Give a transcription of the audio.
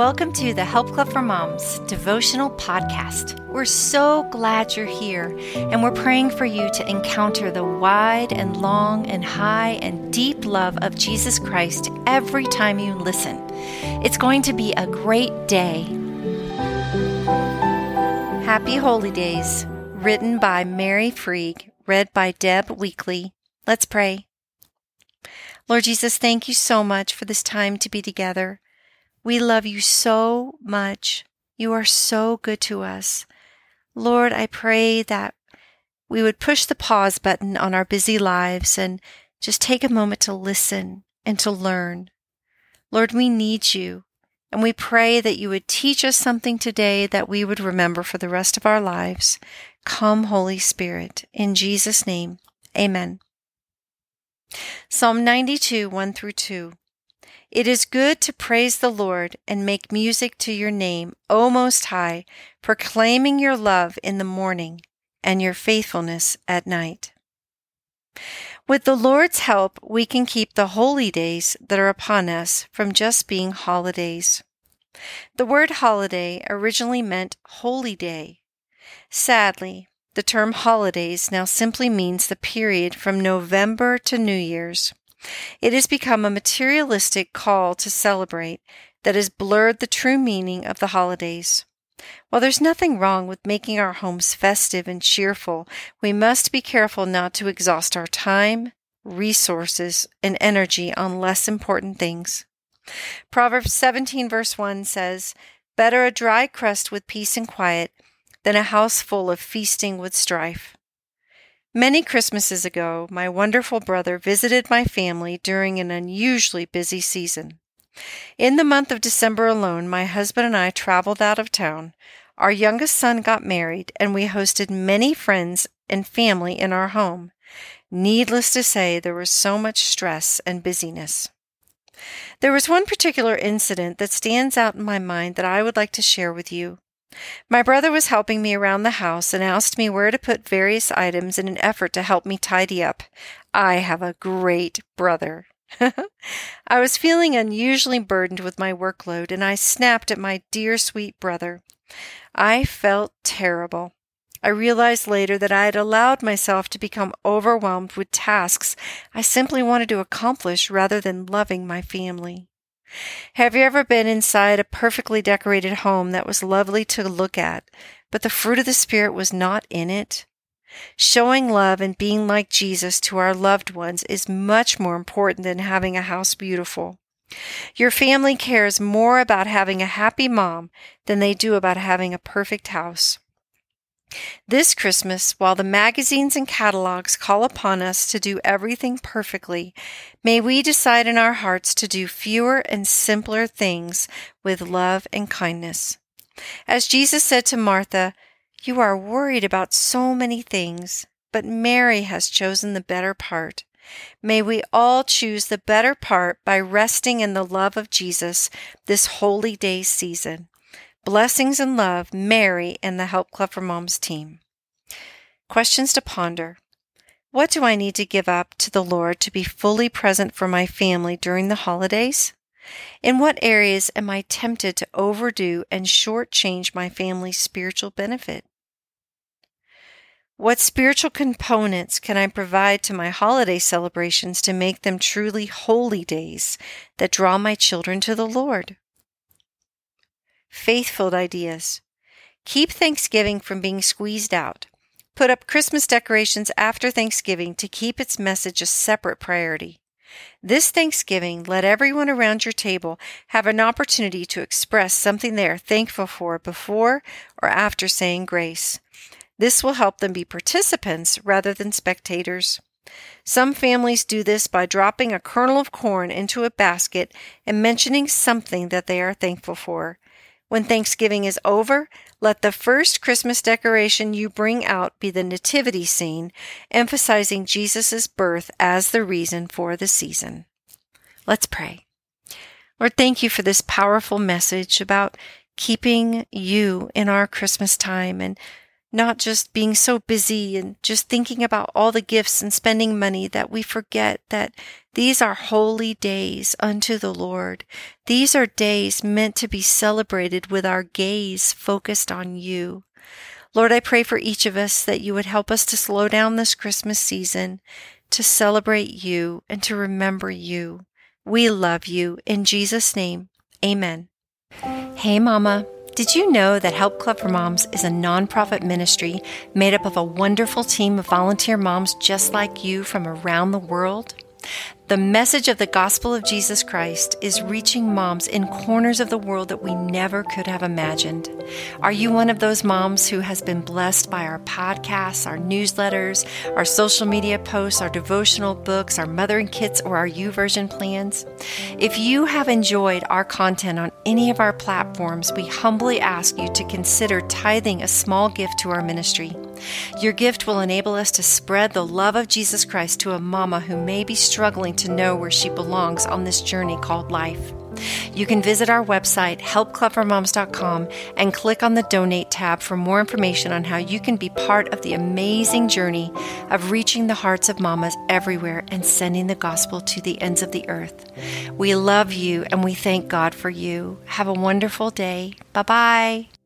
Welcome to the Help Club for Moms devotional podcast. We're so glad you're here, and we're praying for you to encounter the wide and long and high and deep love of Jesus Christ every time you listen. It's going to be a great day. Happy Holy Days, written by Mary Frieg, read by Deb Weakly. Let's pray. Lord Jesus, thank you so much for this time to be together. We love you so much. You are so good to us. Lord, I pray that we would push the pause button on our busy lives and just take a moment to listen and to learn. Lord, we need you. And we pray that you would teach us something today that we would remember for the rest of our lives. Come, Holy Spirit. In Jesus' name, amen. Psalm 92, 1 through 2. It is good to praise the Lord and make music to your name, O Most High, proclaiming your love in the morning and your faithfulness at night. With the Lord's help, we can keep the holy days that are upon us from just being holidays. The word holiday originally meant holy day. Sadly, the term holidays now simply means the period from November to New Year's. It has become a materialistic call to celebrate that has blurred the true meaning of the holidays. While there's nothing wrong with making our homes festive and cheerful, we must be careful not to exhaust our time, resources, and energy on less important things. Proverbs 17, verse 1 says, Better a dry crust with peace and quiet than a house full of feasting with strife. Many Christmases ago, my wonderful brother visited my family during an unusually busy season. In the month of December alone, my husband and I traveled out of town. Our youngest son got married, and we hosted many friends and family in our home. Needless to say, there was so much stress and busyness. There was one particular incident that stands out in my mind that I would like to share with you. My brother was helping me around the house and asked me where to put various items in an effort to help me tidy up. I have a great brother. I was feeling unusually burdened with my workload, and I snapped at my dear sweet brother. I felt terrible. I realized later that I had allowed myself to become overwhelmed with tasks I simply wanted to accomplish rather than loving my family. Have you ever been inside a perfectly decorated home that was lovely to look at, but the fruit of the Spirit was not in it? Showing love and being like Jesus to our loved ones is much more important than having a house beautiful. Your family cares more about having a happy mom than they do about having a perfect house. This Christmas, while the magazines and catalogs call upon us to do everything perfectly, may we decide in our hearts to do fewer and simpler things with love and kindness. As Jesus said to Martha, You are worried about so many things, but Mary has chosen the better part. May we all choose the better part by resting in the love of Jesus this holy day season. Blessings and love, Mary and the Help Club for Moms team. Questions to ponder. What do I need to give up to the Lord to be fully present for my family during the holidays? In what areas am I tempted to overdo and shortchange my family's spiritual benefit? What spiritual components can I provide to my holiday celebrations to make them truly holy days that draw my children to the Lord? Faith filled ideas. Keep Thanksgiving from being squeezed out. Put up Christmas decorations after Thanksgiving to keep its message a separate priority. This Thanksgiving, let everyone around your table have an opportunity to express something they are thankful for before or after saying grace. This will help them be participants rather than spectators. Some families do this by dropping a kernel of corn into a basket and mentioning something that they are thankful for. When Thanksgiving is over, let the first Christmas decoration you bring out be the nativity scene, emphasizing Jesus' birth as the reason for the season. Let's pray. Lord, thank you for this powerful message about keeping you in our Christmas time and not just being so busy and just thinking about all the gifts and spending money that we forget that these are holy days unto the Lord. These are days meant to be celebrated with our gaze focused on you. Lord, I pray for each of us that you would help us to slow down this Christmas season, to celebrate you, and to remember you. We love you. In Jesus' name, amen. Hey, Mama. Did you know that Help Club for Moms is a nonprofit ministry made up of a wonderful team of volunteer moms just like you from around the world? The message of the gospel of Jesus Christ is reaching moms in corners of the world that we never could have imagined. Are you one of those moms who has been blessed by our podcasts, our newsletters, our social media posts, our devotional books, our mothering kits, or our YouVersion plans? If you have enjoyed our content on any of our platforms, we humbly ask you to consider tithing a small gift to our ministry. Your gift will enable us to spread the love of Jesus Christ to a mama who may be struggling to know where she belongs on this journey called life. You can visit our website, helpclubformoms.com, and click on the Donate tab for more information on how you can be part of the amazing journey of reaching the hearts of mamas everywhere and sending the gospel to the ends of the earth. We love you and we thank God for you. Have a wonderful day. Bye bye.